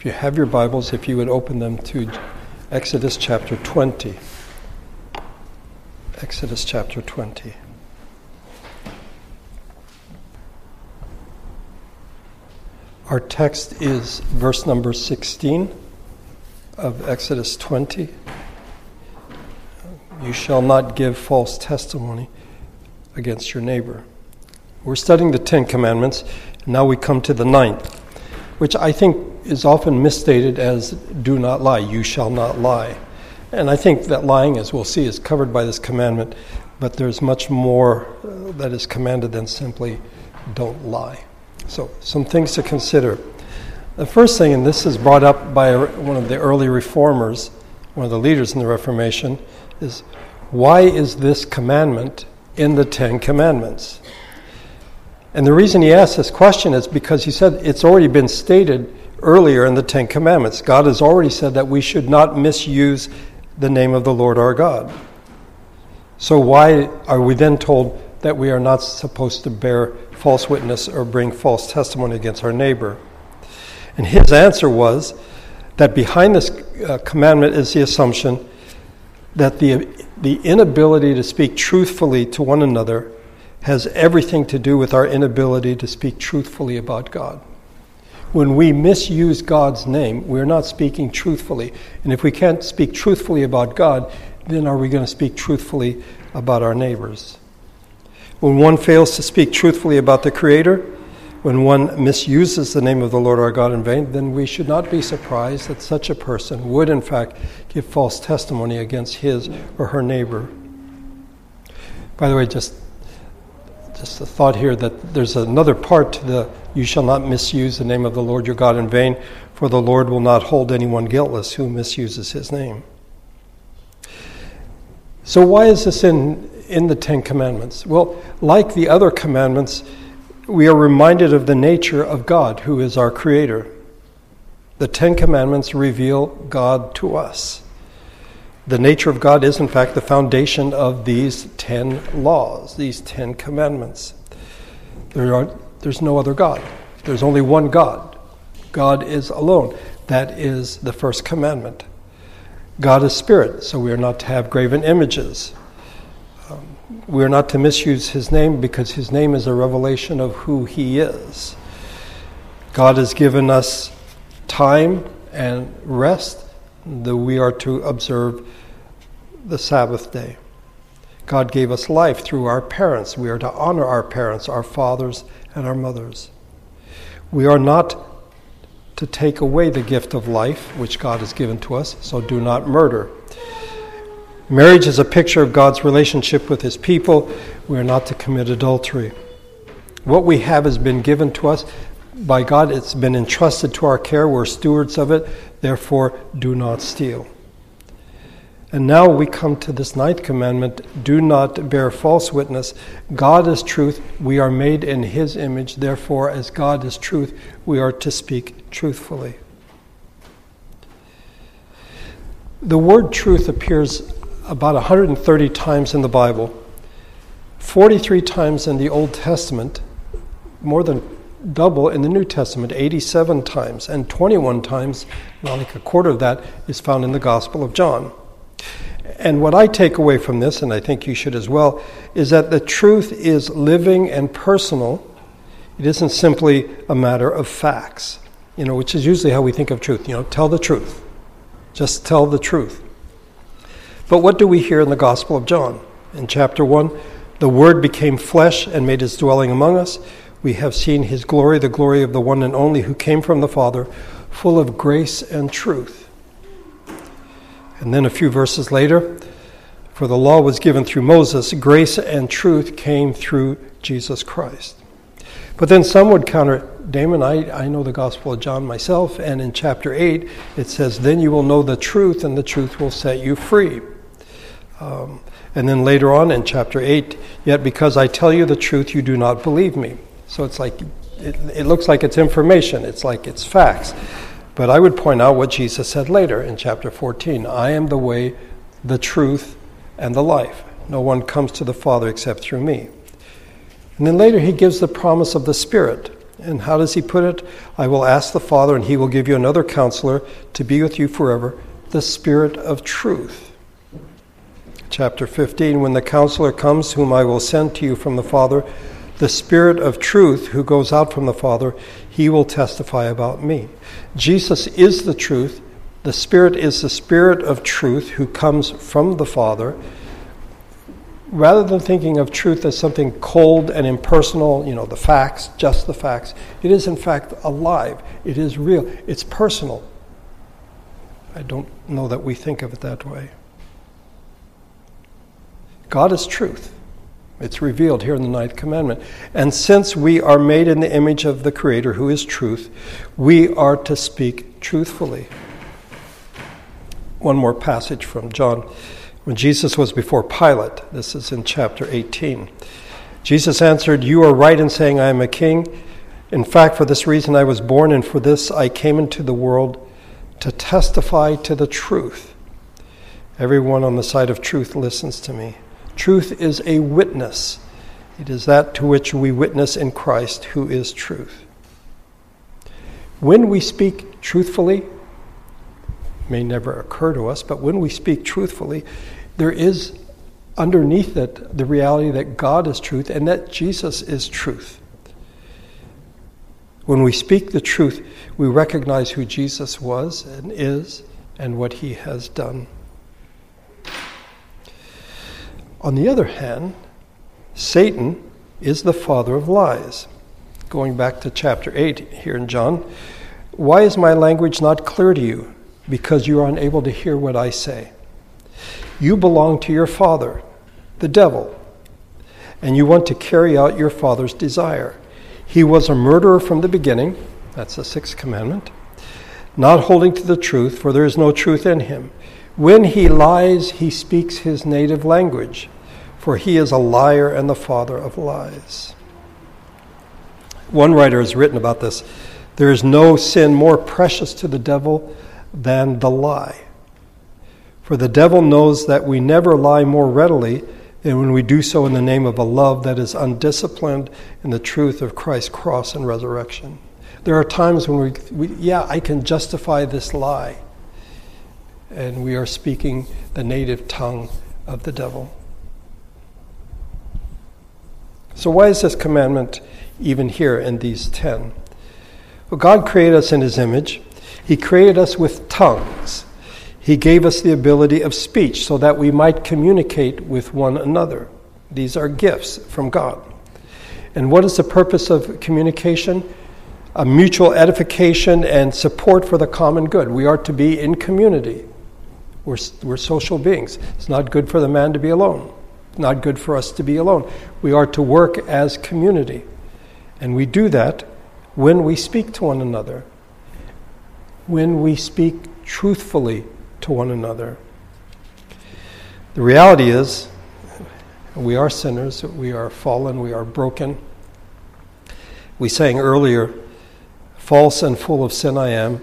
If you have your Bibles, if you would open them to Exodus chapter 20. Exodus chapter 20. Our text is verse number 16 of Exodus 20. You shall not give false testimony against your neighbor. We're studying the Ten Commandments, and now we come to the ninth, which I think is often misstated as do not lie, you shall not lie. And I think that lying, as we'll see, is covered by this commandment, but there's much more uh, that is commanded than simply don't lie. So, some things to consider. The first thing, and this is brought up by one of the early reformers, one of the leaders in the Reformation, is why is this commandment in the Ten Commandments? And the reason he asked this question is because he said it's already been stated earlier in the Ten Commandments. God has already said that we should not misuse the name of the Lord our God. So, why are we then told that we are not supposed to bear false witness or bring false testimony against our neighbor? And his answer was that behind this uh, commandment is the assumption that the, the inability to speak truthfully to one another has everything to do with our inability to speak truthfully about God. When we misuse God's name, we're not speaking truthfully. And if we can't speak truthfully about God, then are we going to speak truthfully about our neighbors? When one fails to speak truthfully about the Creator, when one misuses the name of the Lord our God in vain, then we should not be surprised that such a person would, in fact, give false testimony against his or her neighbor. By the way, just just the thought here that there's another part to the you shall not misuse the name of the Lord your God in vain, for the Lord will not hold anyone guiltless who misuses his name. So, why is this in, in the Ten Commandments? Well, like the other commandments, we are reminded of the nature of God, who is our Creator. The Ten Commandments reveal God to us. The nature of God is, in fact, the foundation of these ten laws, these ten commandments. There are, there's no other God, there's only one God. God is alone. That is the first commandment. God is spirit, so we are not to have graven images. Um, we are not to misuse his name because his name is a revelation of who he is. God has given us time and rest that we are to observe the Sabbath day. God gave us life through our parents. We are to honor our parents, our fathers, and our mothers. We are not to take away the gift of life which God has given to us, so do not murder. Marriage is a picture of God's relationship with his people. We are not to commit adultery. What we have has been given to us by God, it's been entrusted to our care. We're stewards of it. Therefore, do not steal. And now we come to this ninth commandment do not bear false witness. God is truth. We are made in His image. Therefore, as God is truth, we are to speak truthfully. The word truth appears about 130 times in the Bible, 43 times in the Old Testament, more than double in the New Testament, 87 times, and 21 times, not like a quarter of that, is found in the Gospel of John. And what I take away from this, and I think you should as well, is that the truth is living and personal. It isn't simply a matter of facts, you know, which is usually how we think of truth. You know, tell the truth. Just tell the truth. But what do we hear in the Gospel of John? In chapter 1, the Word became flesh and made his dwelling among us. We have seen his glory, the glory of the one and only who came from the Father, full of grace and truth. And then a few verses later, for the law was given through Moses, grace and truth came through Jesus Christ. But then some would counter, it, Damon, I, I know the Gospel of John myself, and in chapter 8 it says, Then you will know the truth, and the truth will set you free. Um, and then later on in chapter 8, yet because I tell you the truth, you do not believe me. So it's like, it, it looks like it's information, it's like it's facts. But I would point out what Jesus said later in chapter 14 I am the way, the truth, and the life. No one comes to the Father except through me. And then later he gives the promise of the Spirit And how does he put it? I will ask the Father, and he will give you another counselor to be with you forever, the Spirit of truth. Chapter 15 When the counselor comes, whom I will send to you from the Father, the Spirit of truth who goes out from the Father, he will testify about me. Jesus is the truth. The Spirit is the Spirit of truth who comes from the Father rather than thinking of truth as something cold and impersonal, you know, the facts, just the facts, it is in fact alive. It is real. It's personal. I don't know that we think of it that way. God is truth. It's revealed here in the ninth commandment. And since we are made in the image of the Creator, who is truth, we are to speak truthfully. One more passage from John when Jesus was before Pilate. This is in chapter 18. Jesus answered, You are right in saying I am a king. In fact, for this reason I was born, and for this I came into the world to testify to the truth. Everyone on the side of truth listens to me. Truth is a witness, it is that to which we witness in Christ, who is truth. When we speak truthfully, may never occur to us, but when we speak truthfully, there is underneath it the reality that God is truth and that Jesus is truth. When we speak the truth, we recognize who Jesus was and is and what he has done. On the other hand, Satan is the father of lies. Going back to chapter 8 here in John, why is my language not clear to you? because you are unable to hear what I say. You belong to your father, the devil, and you want to carry out your father's desire. He was a murderer from the beginning, that's the sixth commandment, not holding to the truth, for there is no truth in him. When he lies, he speaks his native language, for he is a liar and the father of lies. One writer has written about this. There is no sin more precious to the devil than the lie. For the devil knows that we never lie more readily than when we do so in the name of a love that is undisciplined in the truth of Christ's cross and resurrection. There are times when we, we yeah, I can justify this lie. And we are speaking the native tongue of the devil. So, why is this commandment even here in these ten? Well, God created us in His image. He created us with tongues. He gave us the ability of speech so that we might communicate with one another. These are gifts from God. And what is the purpose of communication? A mutual edification and support for the common good. We are to be in community. We're, we're social beings. It's not good for the man to be alone. It's not good for us to be alone. We are to work as community. And we do that when we speak to one another when we speak truthfully to one another. The reality is, we are sinners, we are fallen, we are broken. We sang earlier, False and full of sin I am,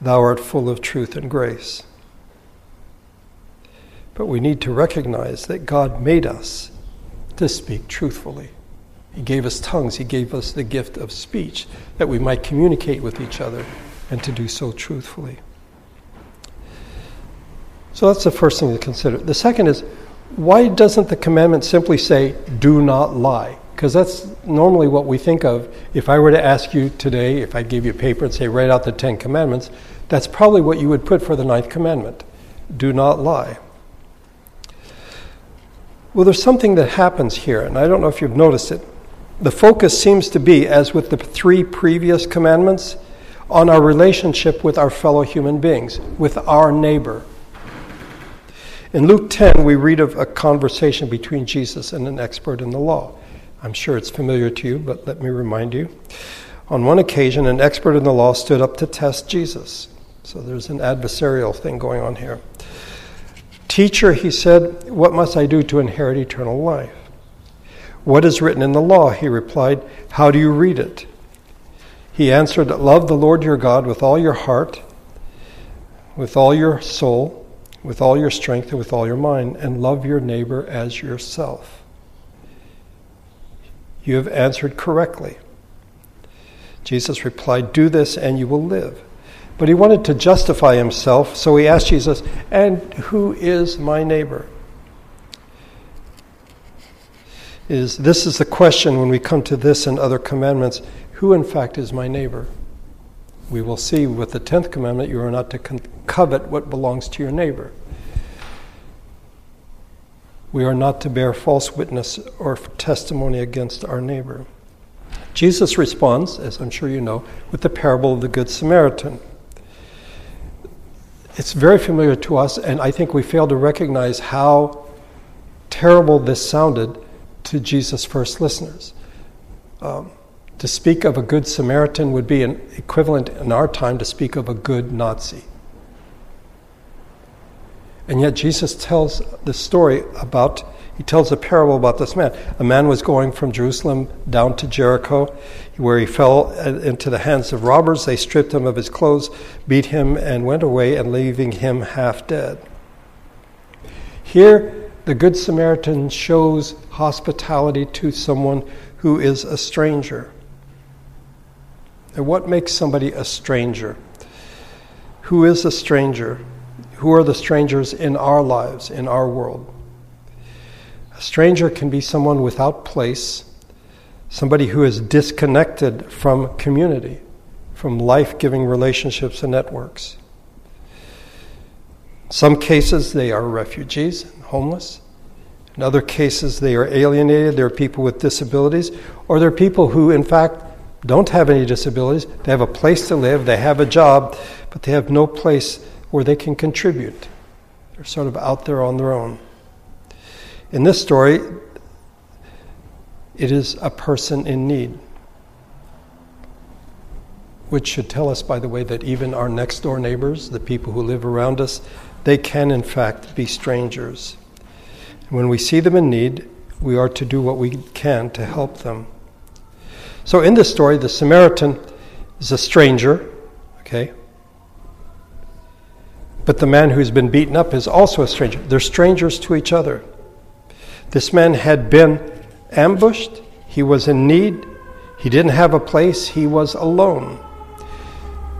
thou art full of truth and grace. But we need to recognize that God made us to speak truthfully. He gave us tongues, He gave us the gift of speech that we might communicate with each other and to do so truthfully. So that's the first thing to consider. The second is why doesn't the commandment simply say, do not lie? Because that's normally what we think of. If I were to ask you today, if I gave you a paper and say, write out the Ten Commandments, that's probably what you would put for the ninth commandment do not lie. Well, there's something that happens here, and I don't know if you've noticed it. The focus seems to be, as with the three previous commandments, on our relationship with our fellow human beings, with our neighbor. In Luke 10, we read of a conversation between Jesus and an expert in the law. I'm sure it's familiar to you, but let me remind you. On one occasion, an expert in the law stood up to test Jesus. So there's an adversarial thing going on here. Teacher, he said, what must I do to inherit eternal life? What is written in the law? He replied, How do you read it? He answered, Love the Lord your God with all your heart, with all your soul, with all your strength, and with all your mind, and love your neighbor as yourself. You have answered correctly. Jesus replied, Do this and you will live. But he wanted to justify himself, so he asked Jesus, And who is my neighbor? Is this is the question when we come to this and other commandments, who in fact is my neighbor? We will see with the 10th commandment, you are not to covet what belongs to your neighbor. We are not to bear false witness or testimony against our neighbor. Jesus responds, as I'm sure you know, with the parable of the Good Samaritan. It's very familiar to us, and I think we fail to recognize how terrible this sounded to Jesus' first listeners. Um, to speak of a good Samaritan would be an equivalent in our time to speak of a good Nazi. And yet Jesus tells the story about, he tells a parable about this man. A man was going from Jerusalem down to Jericho, where he fell uh, into the hands of robbers. They stripped him of his clothes, beat him, and went away, and leaving him half dead. Here, the Good Samaritan shows hospitality to someone who is a stranger. And what makes somebody a stranger? Who is a stranger? Who are the strangers in our lives, in our world? A stranger can be someone without place, somebody who is disconnected from community, from life giving relationships and networks. Some cases, they are refugees and homeless. In other cases, they are alienated. They're people with disabilities, or they're people who, in fact, don't have any disabilities. They have a place to live, they have a job, but they have no place where they can contribute. They're sort of out there on their own. In this story, it is a person in need. Which should tell us, by the way, that even our next door neighbors, the people who live around us, they can in fact be strangers. When we see them in need, we are to do what we can to help them. So in this story, the Samaritan is a stranger, okay? But the man who's been beaten up is also a stranger. They're strangers to each other. This man had been ambushed, he was in need, he didn't have a place, he was alone.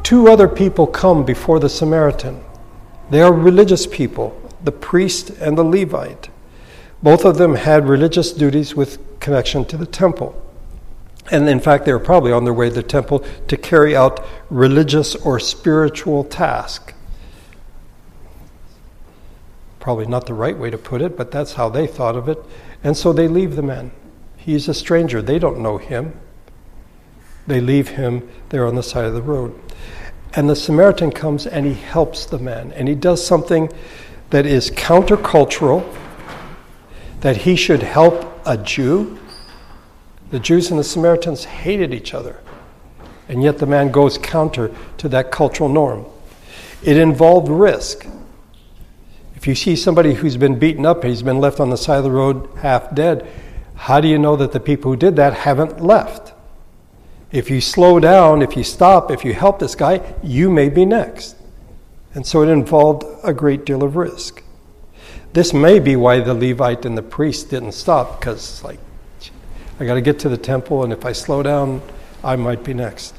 Two other people come before the Samaritan. They are religious people, the priest and the Levite. Both of them had religious duties with connection to the temple. And in fact, they were probably on their way to the temple to carry out religious or spiritual task. Probably not the right way to put it, but that's how they thought of it. And so they leave the man. He's a stranger. They don't know him. They leave him there on the side of the road. And the Samaritan comes and he helps the man. And he does something that is countercultural that he should help a Jew. The Jews and the Samaritans hated each other. And yet the man goes counter to that cultural norm. It involved risk. If you see somebody who's been beaten up, he's been left on the side of the road half dead, how do you know that the people who did that haven't left? If you slow down, if you stop, if you help this guy, you may be next. And so it involved a great deal of risk. This may be why the Levite and the priest didn't stop, because, like, I got to get to the temple, and if I slow down, I might be next.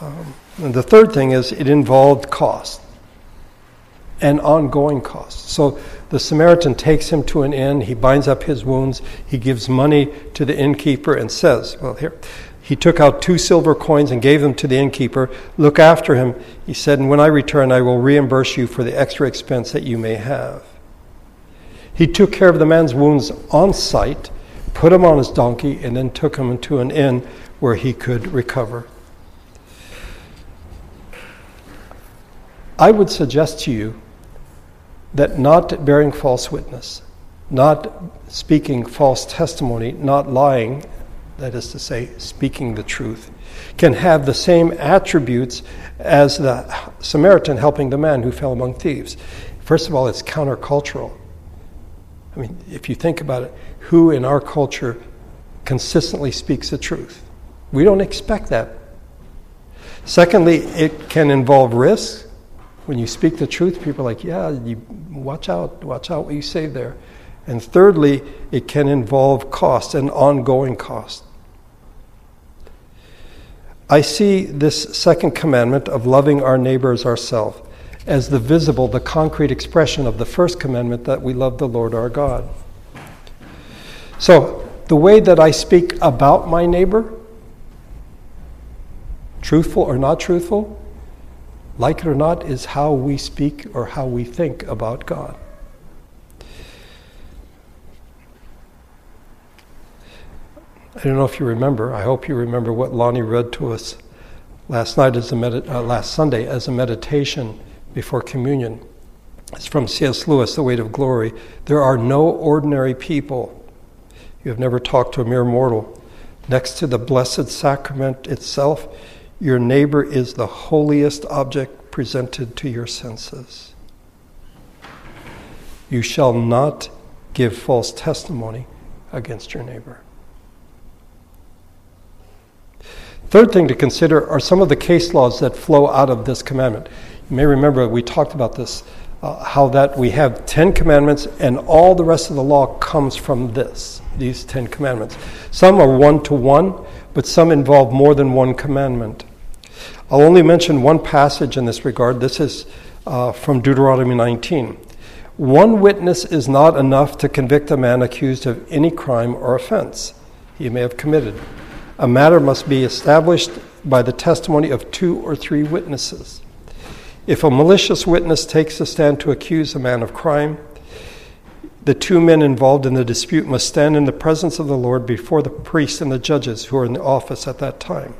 Um, and the third thing is it involved cost and ongoing cost. So the Samaritan takes him to an inn, he binds up his wounds, he gives money to the innkeeper, and says, Well, here, he took out two silver coins and gave them to the innkeeper. Look after him, he said, and when I return, I will reimburse you for the extra expense that you may have. He took care of the man's wounds on site, put him on his donkey, and then took him to an inn where he could recover. I would suggest to you that not bearing false witness, not speaking false testimony, not lying, that is to say, speaking the truth, can have the same attributes as the Samaritan helping the man who fell among thieves. First of all, it's countercultural. I mean, if you think about it, who in our culture consistently speaks the truth? We don't expect that. Secondly, it can involve risk. When you speak the truth, people are like, yeah, you, watch out, watch out what you say there. And thirdly, it can involve cost and ongoing cost. I see this second commandment of loving our neighbor as ourselves as the visible, the concrete expression of the first commandment that we love the Lord our God. So, the way that I speak about my neighbor, truthful or not truthful, like it or not, is how we speak or how we think about God. I don't know if you remember. I hope you remember what Lonnie read to us last night as a med- uh, last Sunday as a meditation before communion. It's from C.S. Lewis, The Weight of Glory. There are no ordinary people. You have never talked to a mere mortal. Next to the Blessed Sacrament itself, your neighbor is the holiest object presented to your senses. You shall not give false testimony against your neighbor. Third thing to consider are some of the case laws that flow out of this commandment. You may remember we talked about this, uh, how that we have 10 commandments and all the rest of the law comes from this, these 10 commandments. Some are one to one, but some involve more than one commandment. I'll only mention one passage in this regard. This is uh, from Deuteronomy 19. One witness is not enough to convict a man accused of any crime or offense he may have committed. A matter must be established by the testimony of two or three witnesses. If a malicious witness takes a stand to accuse a man of crime, the two men involved in the dispute must stand in the presence of the Lord before the priests and the judges who are in the office at that time.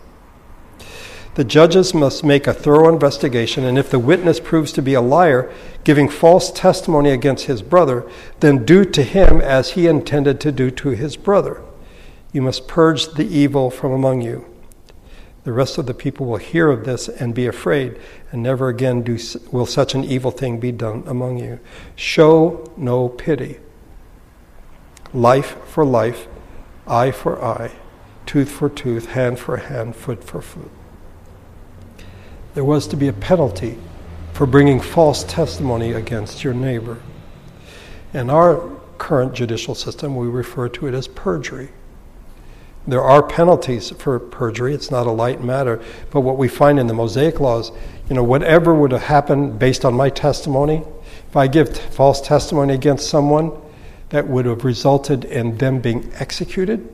The judges must make a thorough investigation, and if the witness proves to be a liar, giving false testimony against his brother, then do to him as he intended to do to his brother. You must purge the evil from among you. The rest of the people will hear of this and be afraid, and never again do, will such an evil thing be done among you. Show no pity. Life for life, eye for eye, tooth for tooth, hand for hand, foot for foot. There was to be a penalty for bringing false testimony against your neighbor. In our current judicial system, we refer to it as perjury. There are penalties for perjury. It's not a light matter. But what we find in the Mosaic laws, you know, whatever would have happened based on my testimony, if I give false testimony against someone, that would have resulted in them being executed.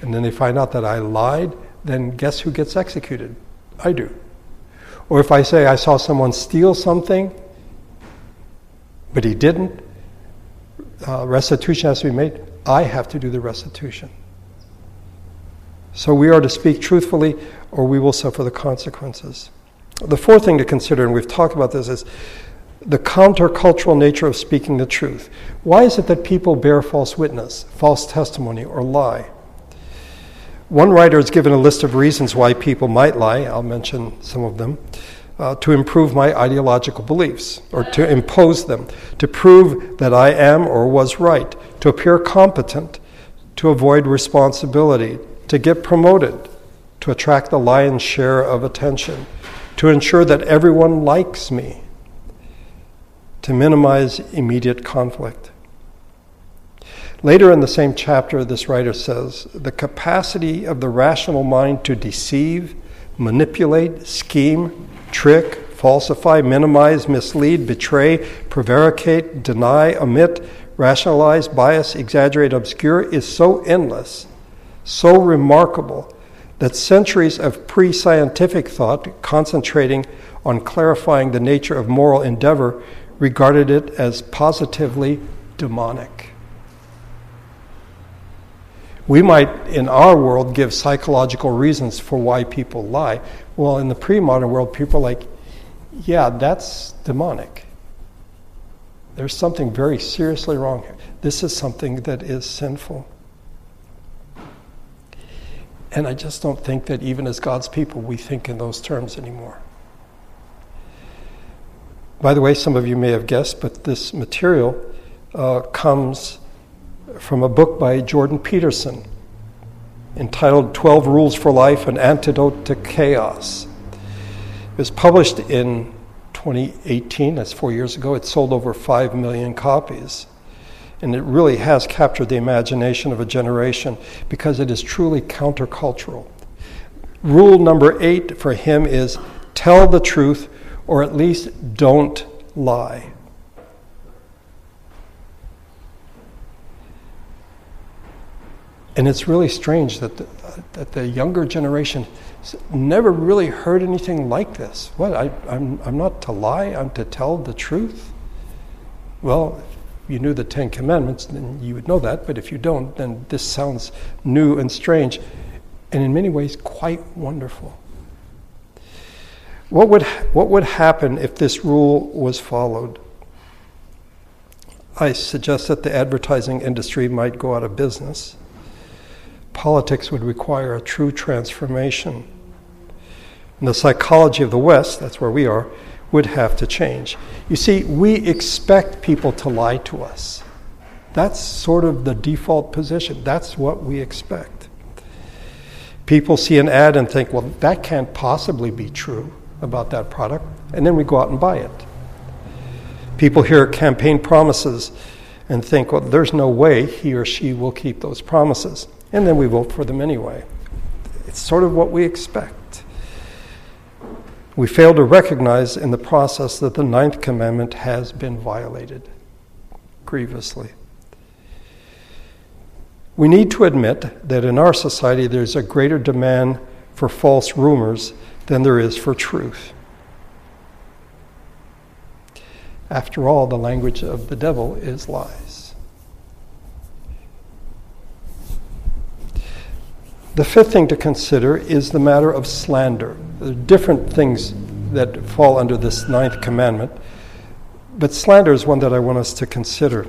And then they find out that I lied, then guess who gets executed? I do. Or if I say I saw someone steal something, but he didn't, uh, restitution has to be made, I have to do the restitution. So we are to speak truthfully or we will suffer the consequences. The fourth thing to consider, and we've talked about this, is the countercultural nature of speaking the truth. Why is it that people bear false witness, false testimony, or lie? One writer has given a list of reasons why people might lie. I'll mention some of them. Uh, to improve my ideological beliefs or to impose them, to prove that I am or was right, to appear competent, to avoid responsibility, to get promoted, to attract the lion's share of attention, to ensure that everyone likes me, to minimize immediate conflict. Later in the same chapter, this writer says the capacity of the rational mind to deceive, manipulate, scheme, trick, falsify, minimize, mislead, betray, prevaricate, deny, omit, rationalize, bias, exaggerate, obscure is so endless so remarkable that centuries of pre scientific thought, concentrating on clarifying the nature of moral endeavor, regarded it as positively demonic. We might, in our world, give psychological reasons for why people lie. Well, in the pre modern world, people are like, yeah, that's demonic. There's something very seriously wrong here. This is something that is sinful. And I just don't think that even as God's people, we think in those terms anymore. By the way, some of you may have guessed, but this material uh, comes from a book by Jordan Peterson entitled 12 Rules for Life An Antidote to Chaos. It was published in 2018, that's four years ago. It sold over 5 million copies. And it really has captured the imagination of a generation because it is truly countercultural. Rule number eight for him is tell the truth or at least don't lie. And it's really strange that the, that the younger generation never really heard anything like this. What? I, I'm, I'm not to lie, I'm to tell the truth? Well, if you knew the Ten Commandments, then you would know that, but if you don't, then this sounds new and strange, and in many ways quite wonderful. What would, what would happen if this rule was followed? I suggest that the advertising industry might go out of business. Politics would require a true transformation. And the psychology of the West, that's where we are, would have to change. You see, we expect people to lie to us. That's sort of the default position. That's what we expect. People see an ad and think, well, that can't possibly be true about that product, and then we go out and buy it. People hear campaign promises and think, well, there's no way he or she will keep those promises, and then we vote for them anyway. It's sort of what we expect. We fail to recognize in the process that the ninth commandment has been violated grievously. We need to admit that in our society there's a greater demand for false rumors than there is for truth. After all, the language of the devil is lies. The fifth thing to consider is the matter of slander. There are different things that fall under this ninth commandment, but slander is one that I want us to consider.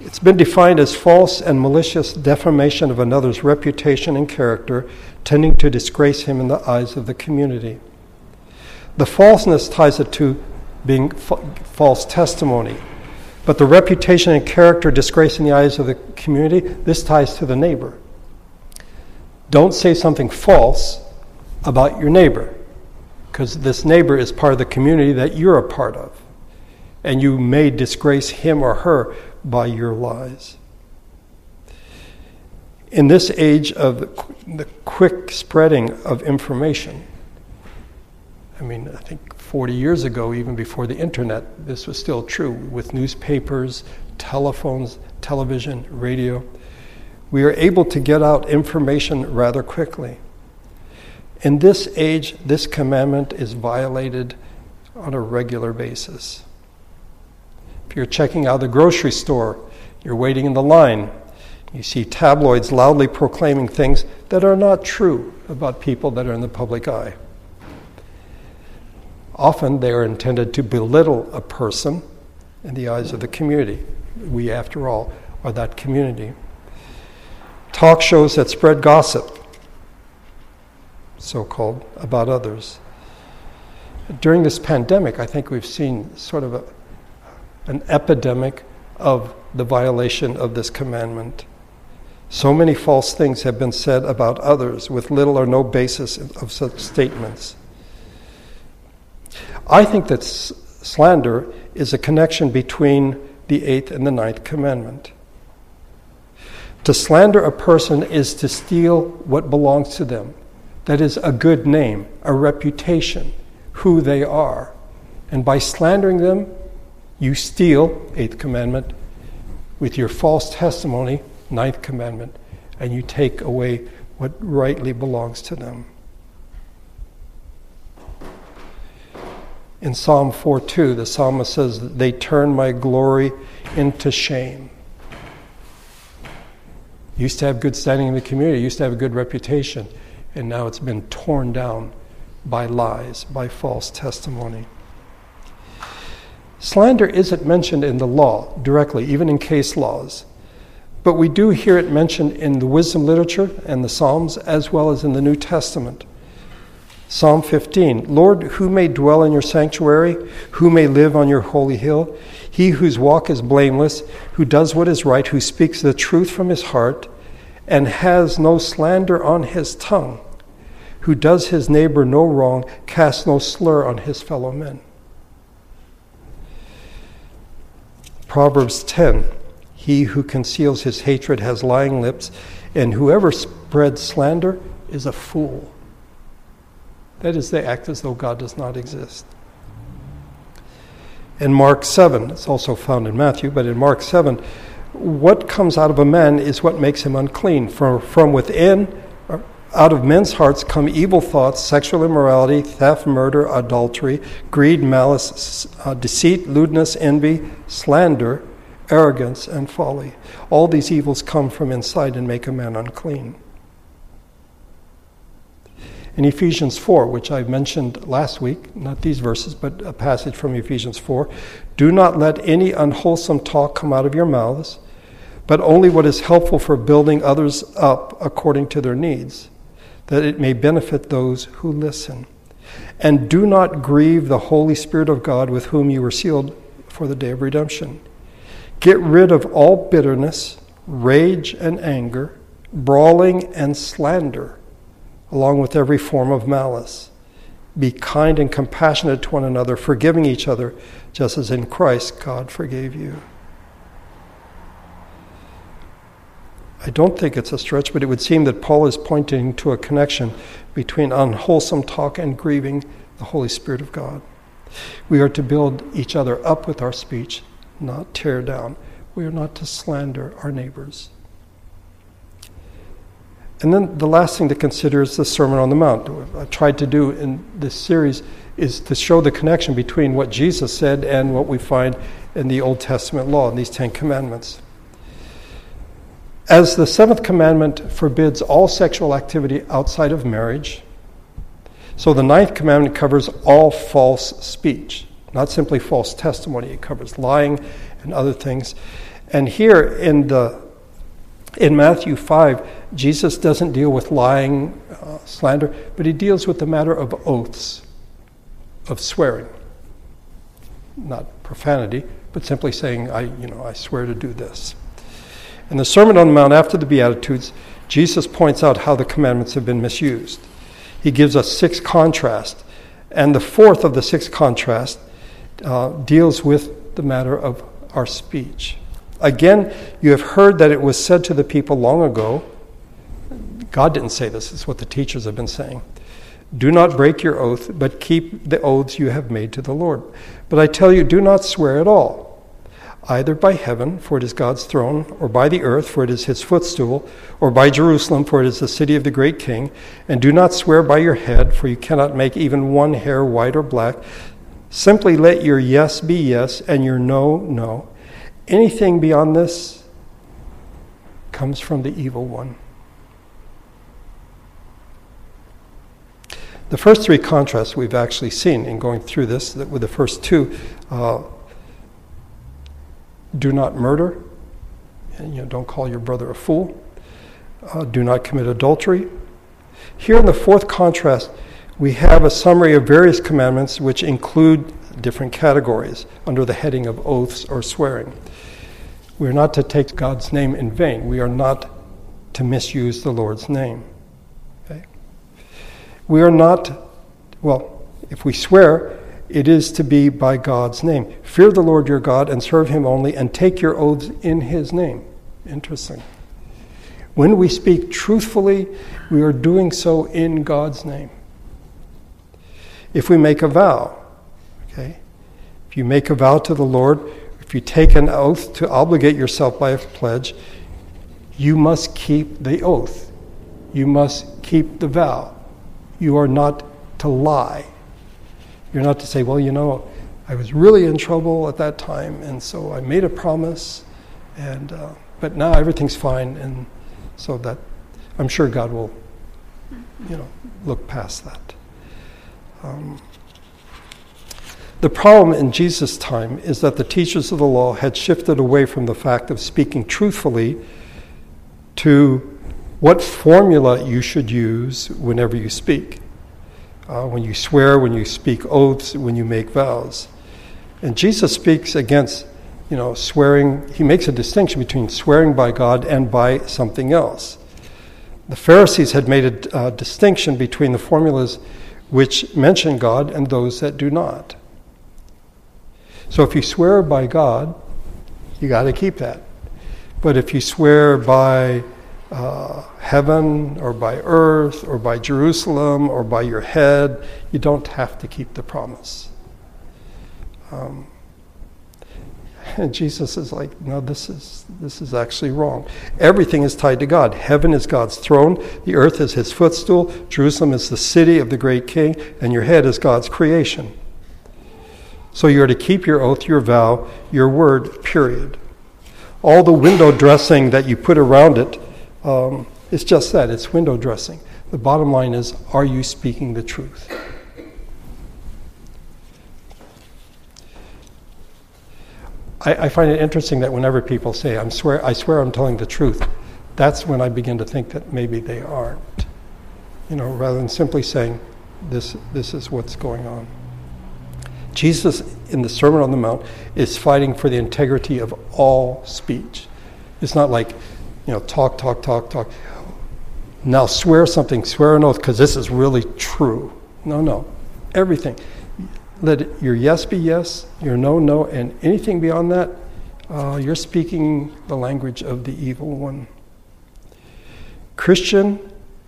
It's been defined as false and malicious defamation of another's reputation and character, tending to disgrace him in the eyes of the community. The falseness ties it to being false testimony. But the reputation and character disgrace in the eyes of the community, this ties to the neighbor. Don't say something false about your neighbor, because this neighbor is part of the community that you're a part of. And you may disgrace him or her by your lies. In this age of the quick spreading of information, I mean, I think 40 years ago, even before the internet, this was still true with newspapers, telephones, television, radio. We are able to get out information rather quickly. In this age, this commandment is violated on a regular basis. If you're checking out the grocery store, you're waiting in the line, you see tabloids loudly proclaiming things that are not true about people that are in the public eye. Often they are intended to belittle a person in the eyes of the community. We, after all, are that community. Talk shows that spread gossip, so called, about others. During this pandemic, I think we've seen sort of a an epidemic of the violation of this commandment. So many false things have been said about others with little or no basis of such statements. I think that slander is a connection between the eighth and the ninth commandment. To slander a person is to steal what belongs to them. That is a good name, a reputation, who they are. And by slandering them, you steal, eighth commandment, with your false testimony, ninth commandment, and you take away what rightly belongs to them. In Psalm 4:2, the psalmist says, They turn my glory into shame. Used to have good standing in the community, used to have a good reputation, and now it's been torn down by lies, by false testimony. Slander isn't mentioned in the law directly, even in case laws. But we do hear it mentioned in the wisdom literature and the Psalms, as well as in the New Testament. Psalm 15 Lord, who may dwell in your sanctuary? Who may live on your holy hill? He whose walk is blameless, who does what is right, who speaks the truth from his heart, and has no slander on his tongue, who does his neighbor no wrong, casts no slur on his fellow men. Proverbs 10 He who conceals his hatred has lying lips, and whoever spreads slander is a fool. That is, they act as though God does not exist. In Mark 7, it's also found in Matthew, but in Mark 7, what comes out of a man is what makes him unclean. From, from within, out of men's hearts come evil thoughts, sexual immorality, theft, murder, adultery, greed, malice, uh, deceit, lewdness, envy, slander, arrogance, and folly. All these evils come from inside and make a man unclean. In Ephesians 4, which I mentioned last week, not these verses, but a passage from Ephesians 4, do not let any unwholesome talk come out of your mouths, but only what is helpful for building others up according to their needs, that it may benefit those who listen. And do not grieve the Holy Spirit of God with whom you were sealed for the day of redemption. Get rid of all bitterness, rage and anger, brawling and slander, along with every form of malice. Be kind and compassionate to one another, forgiving each other, just as in Christ God forgave you. I don't think it's a stretch, but it would seem that Paul is pointing to a connection between unwholesome talk and grieving the Holy Spirit of God. We are to build each other up with our speech, not tear down. We are not to slander our neighbors. And then the last thing to consider is the Sermon on the Mount. What I tried to do in this series is to show the connection between what Jesus said and what we find in the Old Testament law, in these Ten Commandments. As the seventh commandment forbids all sexual activity outside of marriage, so the ninth commandment covers all false speech, not simply false testimony. It covers lying and other things. And here in the in Matthew 5, Jesus doesn't deal with lying, uh, slander, but he deals with the matter of oaths, of swearing. Not profanity, but simply saying, I, you know, I swear to do this. In the Sermon on the Mount after the Beatitudes, Jesus points out how the commandments have been misused. He gives us six contrasts, and the fourth of the six contrasts uh, deals with the matter of our speech. Again, you have heard that it was said to the people long ago. God didn't say this, it's what the teachers have been saying. Do not break your oath, but keep the oaths you have made to the Lord. But I tell you, do not swear at all either by heaven, for it is God's throne, or by the earth, for it is his footstool, or by Jerusalem, for it is the city of the great king. And do not swear by your head, for you cannot make even one hair white or black. Simply let your yes be yes and your no, no. Anything beyond this comes from the evil one. The first three contrasts we've actually seen in going through this, that with the first two. Uh, do not murder. And, you know, don't call your brother a fool. Uh, do not commit adultery. Here in the fourth contrast, we have a summary of various commandments which include different categories under the heading of oaths or swearing. We are not to take God's name in vain. We are not to misuse the Lord's name. Okay? We are not, well, if we swear, it is to be by God's name. Fear the Lord your God and serve him only, and take your oaths in his name. Interesting. When we speak truthfully, we are doing so in God's name. If we make a vow, okay, if you make a vow to the Lord, if you take an oath to obligate yourself by a pledge, you must keep the oath. You must keep the vow. You are not to lie. You're not to say, well, you know, I was really in trouble at that time, and so I made a promise, and uh, but now everything's fine, and so that I'm sure God will, you know, look past that. Um, the problem in Jesus' time is that the teachers of the law had shifted away from the fact of speaking truthfully to what formula you should use whenever you speak uh, when you swear, when you speak oaths, when you make vows. And Jesus speaks against, you know, swearing. He makes a distinction between swearing by God and by something else. The Pharisees had made a uh, distinction between the formulas which mention God and those that do not. So if you swear by God, you got to keep that. But if you swear by uh, heaven or by earth or by Jerusalem or by your head. You don't have to keep the promise. Um, and Jesus is like, no, this is, this is actually wrong. Everything is tied to God. Heaven is God's throne, the earth is his footstool, Jerusalem is the city of the great king, and your head is God's creation. So you are to keep your oath, your vow, your word, period. All the window dressing that you put around it, um, it's just that it's window dressing. The bottom line is are you speaking the truth? I, I, find it interesting that whenever people say, I'm swear, I swear I'm telling the truth, that's when I begin to think that maybe they aren't. You know, rather than simply saying, this, this is what's going on. Jesus, in the Sermon on the Mount, is fighting for the integrity of all speech. It's not like, you know, talk, talk, talk, talk. Now swear something, swear an oath, because this is really true. No, no. Everything. Let your yes be yes, your no, no, and anything beyond that, uh, you're speaking the language of the evil one. Christian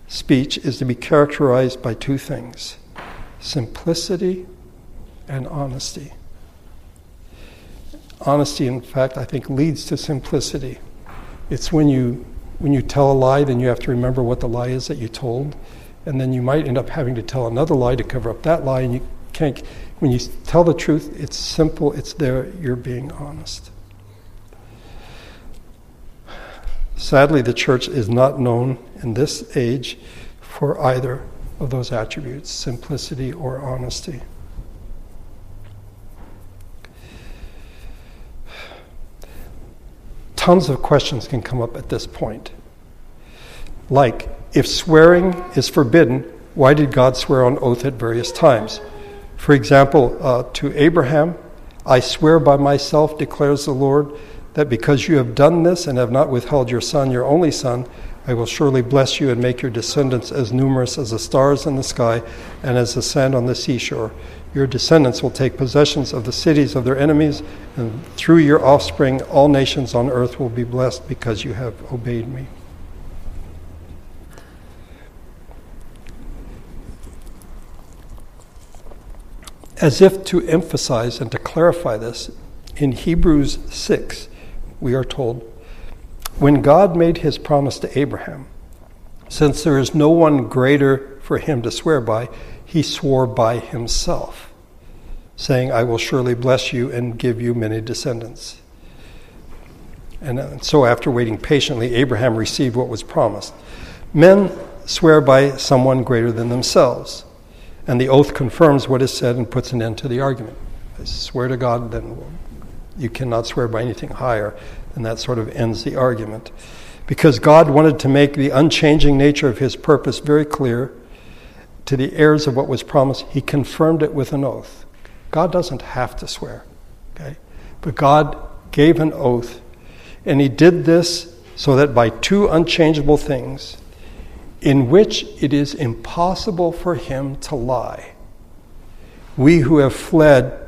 speech is to be characterized by two things simplicity and honesty. Honesty, in fact, I think leads to simplicity. It's when you when you tell a lie, then you have to remember what the lie is that you told, and then you might end up having to tell another lie to cover up that lie, and you can't. When you tell the truth, it's simple. It's there. You're being honest. Sadly, the church is not known in this age for either of those attributes simplicity or honesty. Tons of questions can come up at this point. Like, if swearing is forbidden, why did God swear on oath at various times? For example, uh, to Abraham, I swear by myself, declares the Lord, that because you have done this and have not withheld your son, your only son, I will surely bless you and make your descendants as numerous as the stars in the sky and as the sand on the seashore. Your descendants will take possessions of the cities of their enemies, and through your offspring, all nations on earth will be blessed because you have obeyed me. As if to emphasize and to clarify this, in Hebrews 6, we are told, when God made his promise to Abraham, since there is no one greater for him to swear by, he swore by himself, saying, I will surely bless you and give you many descendants. And uh, so, after waiting patiently, Abraham received what was promised. Men swear by someone greater than themselves, and the oath confirms what is said and puts an end to the argument. I swear to God, then you cannot swear by anything higher, and that sort of ends the argument. Because God wanted to make the unchanging nature of his purpose very clear, to the heirs of what was promised, he confirmed it with an oath. God doesn't have to swear, okay? But God gave an oath, and he did this so that by two unchangeable things, in which it is impossible for him to lie, we who have fled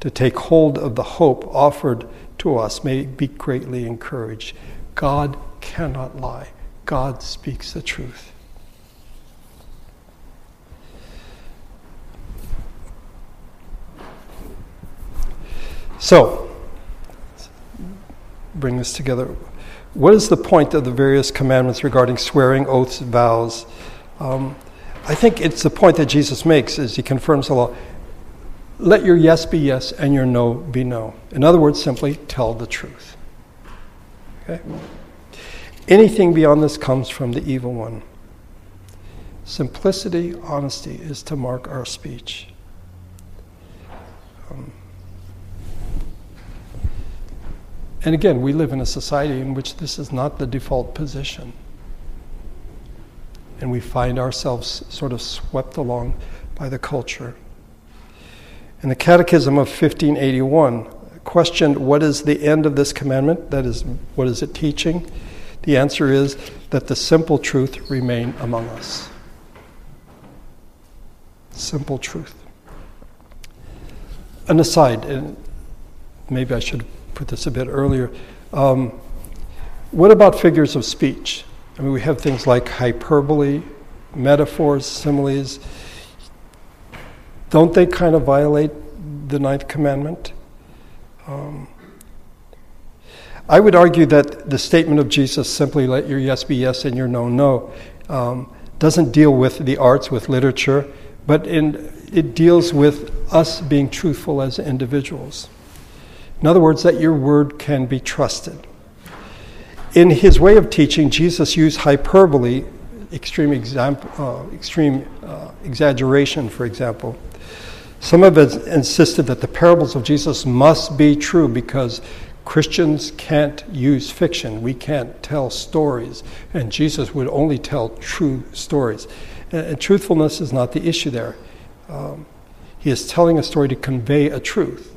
to take hold of the hope offered to us may be greatly encouraged. God cannot lie, God speaks the truth. So, bring this together. What is the point of the various commandments regarding swearing, oaths, vows? Um, I think it's the point that Jesus makes as he confirms the law. Let your yes be yes and your no be no. In other words, simply tell the truth. Okay? Anything beyond this comes from the evil one. Simplicity, honesty is to mark our speech. Um, And again, we live in a society in which this is not the default position. And we find ourselves sort of swept along by the culture. In the Catechism of 1581, questioned what is the end of this commandment? That is, what is it teaching? The answer is that the simple truth remain among us. Simple truth. An aside, and maybe I should put this a bit earlier. Um, what about figures of speech? I mean, we have things like hyperbole, metaphors, similes. Don't they kind of violate the ninth commandment? Um, I would argue that the statement of Jesus, simply let your yes be yes and your no, no, um, doesn't deal with the arts, with literature, but in, it deals with us being truthful as individuals. In other words, that your word can be trusted. In his way of teaching, Jesus used hyperbole, extreme, example, uh, extreme uh, exaggeration, for example. Some us insisted that the parables of Jesus must be true because Christians can't use fiction. We can't tell stories. And Jesus would only tell true stories. And, and truthfulness is not the issue there. Um, he is telling a story to convey a truth.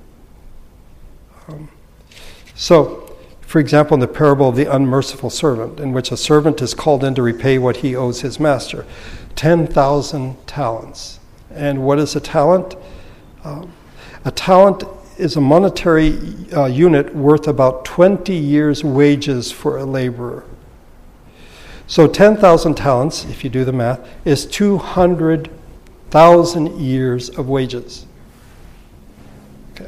Um, so, for example, in the parable of the unmerciful servant, in which a servant is called in to repay what he owes his master 10,000 talents. And what is a talent? Um, a talent is a monetary uh, unit worth about 20 years' wages for a laborer. So 10,000 talents, if you do the math, is 200,000 years of wages.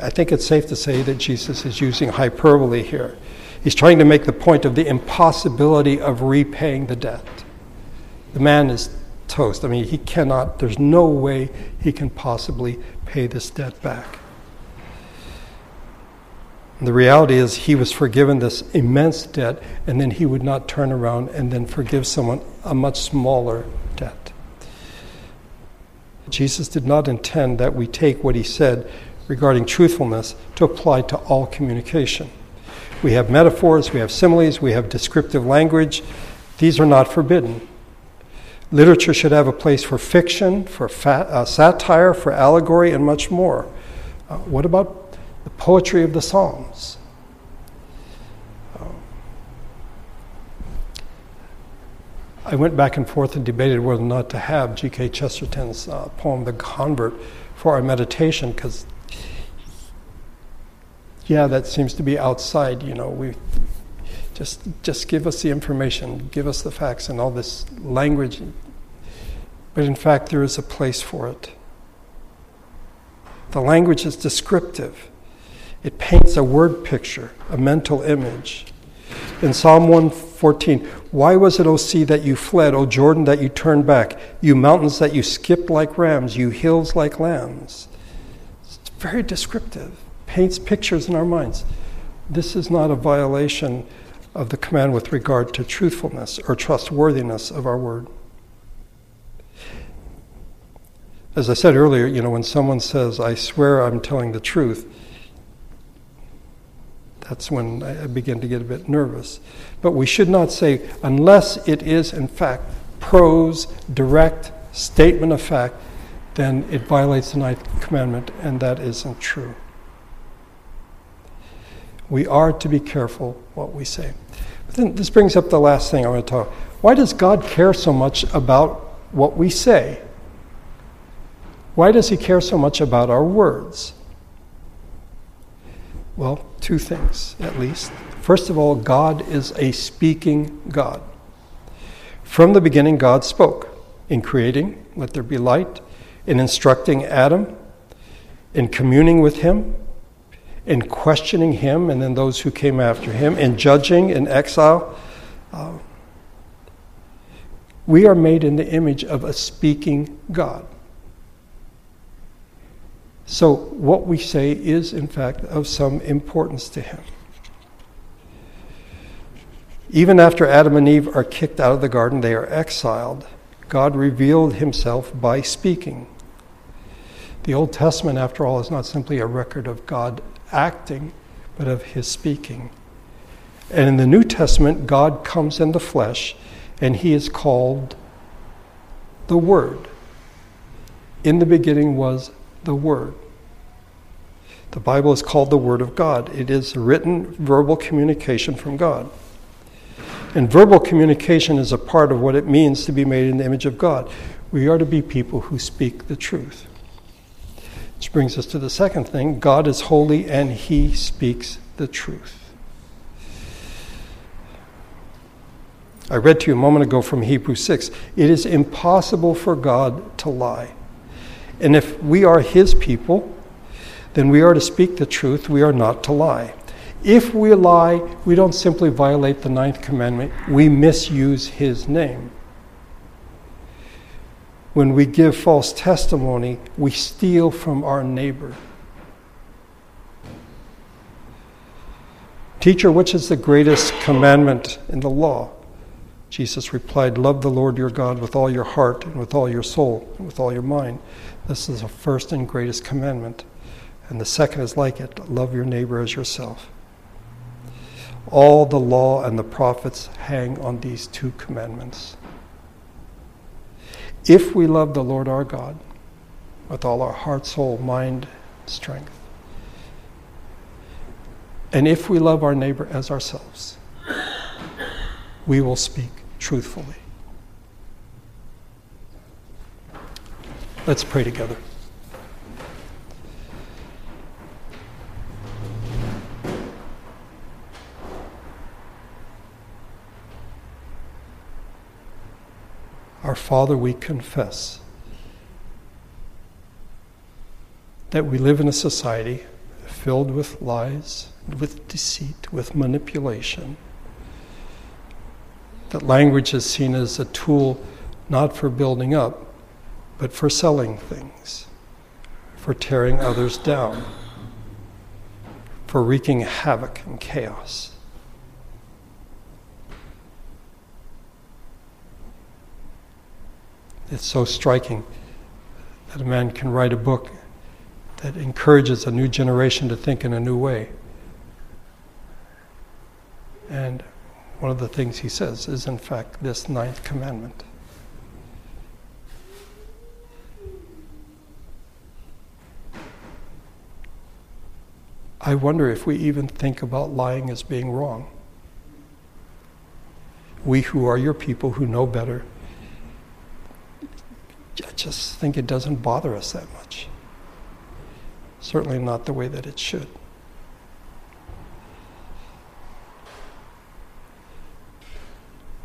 I think it's safe to say that Jesus is using hyperbole here. He's trying to make the point of the impossibility of repaying the debt. The man is toast. I mean, he cannot, there's no way he can possibly pay this debt back. And the reality is, he was forgiven this immense debt, and then he would not turn around and then forgive someone a much smaller debt. Jesus did not intend that we take what he said regarding truthfulness to apply to all communication. We have metaphors, we have similes, we have descriptive language. These are not forbidden. Literature should have a place for fiction, for uh, satire, for allegory, and much more. Uh, what about the poetry of the Psalms. I went back and forth and debated whether or not to have G.K. Chesterton's uh, poem, The Convert, for our meditation, because, yeah, that seems to be outside, you know. We just, just give us the information, give us the facts, and all this language. But in fact, there is a place for it. The language is descriptive. It paints a word picture, a mental image. In Psalm 114, why was it, O sea, that you fled, O Jordan, that you turned back, you mountains that you skipped like rams, you hills like lambs? It's very descriptive, paints pictures in our minds. This is not a violation of the command with regard to truthfulness or trustworthiness of our word. As I said earlier, you know, when someone says, I swear I'm telling the truth, that's when I begin to get a bit nervous. But we should not say, unless it is in fact prose, direct statement of fact, then it violates the ninth commandment, and that isn't true. We are to be careful what we say. But then this brings up the last thing I want to talk. Why does God care so much about what we say? Why does He care so much about our words? Well, two things at least. First of all, God is a speaking God. From the beginning, God spoke in creating, let there be light, in instructing Adam, in communing with him, in questioning him and then those who came after him, in judging in exile. Uh, we are made in the image of a speaking God. So, what we say is, in fact, of some importance to him. Even after Adam and Eve are kicked out of the garden, they are exiled. God revealed himself by speaking. The Old Testament, after all, is not simply a record of God acting, but of his speaking. And in the New Testament, God comes in the flesh, and he is called the Word. In the beginning was the Word. The Bible is called the Word of God. It is written verbal communication from God. And verbal communication is a part of what it means to be made in the image of God. We are to be people who speak the truth. Which brings us to the second thing God is holy and He speaks the truth. I read to you a moment ago from Hebrews 6. It is impossible for God to lie. And if we are His people, then we are to speak the truth, we are not to lie. If we lie, we don't simply violate the ninth commandment, we misuse His name. When we give false testimony, we steal from our neighbor. Teacher, which is the greatest commandment in the law? Jesus replied, Love the Lord your God with all your heart and with all your soul and with all your mind. This is the first and greatest commandment. And the second is like it love your neighbor as yourself. All the law and the prophets hang on these two commandments. If we love the Lord our God with all our heart, soul, mind, strength, and if we love our neighbor as ourselves, we will speak truthfully. Let's pray together. Our Father, we confess that we live in a society filled with lies, with deceit, with manipulation. That language is seen as a tool not for building up, but for selling things, for tearing others down, for wreaking havoc and chaos. It's so striking that a man can write a book that encourages a new generation to think in a new way. And one of the things he says is, in fact, this ninth commandment. I wonder if we even think about lying as being wrong. We who are your people who know better I just think it doesn't bother us that much. Certainly not the way that it should.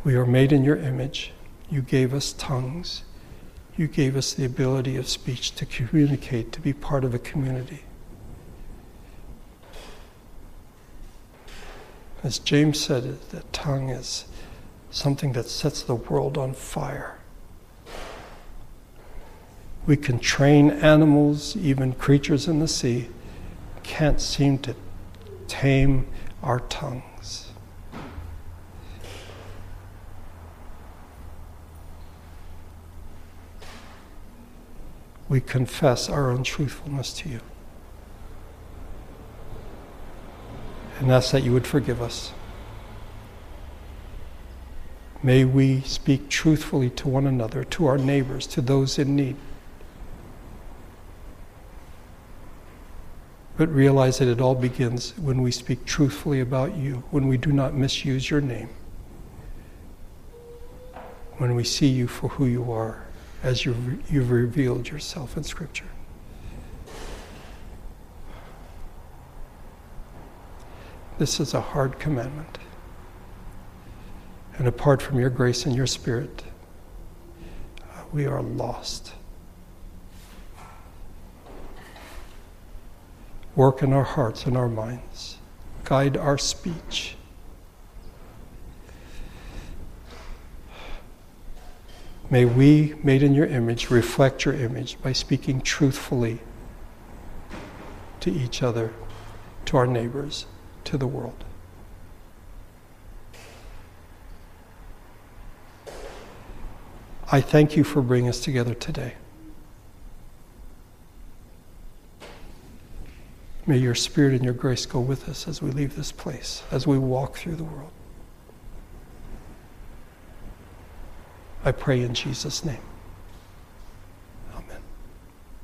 We are made in your image. You gave us tongues. You gave us the ability of speech to communicate, to be part of a community. As James said, the tongue is something that sets the world on fire. We can train animals, even creatures in the sea, can't seem to tame our tongues. We confess our untruthfulness to you and ask that you would forgive us. May we speak truthfully to one another, to our neighbors, to those in need. But realize that it all begins when we speak truthfully about you, when we do not misuse your name, when we see you for who you are as you've, you've revealed yourself in Scripture. This is a hard commandment. And apart from your grace and your spirit, uh, we are lost. Work in our hearts and our minds. Guide our speech. May we, made in your image, reflect your image by speaking truthfully to each other, to our neighbors, to the world. I thank you for bringing us together today. May your spirit and your grace go with us as we leave this place, as we walk through the world. I pray in Jesus' name.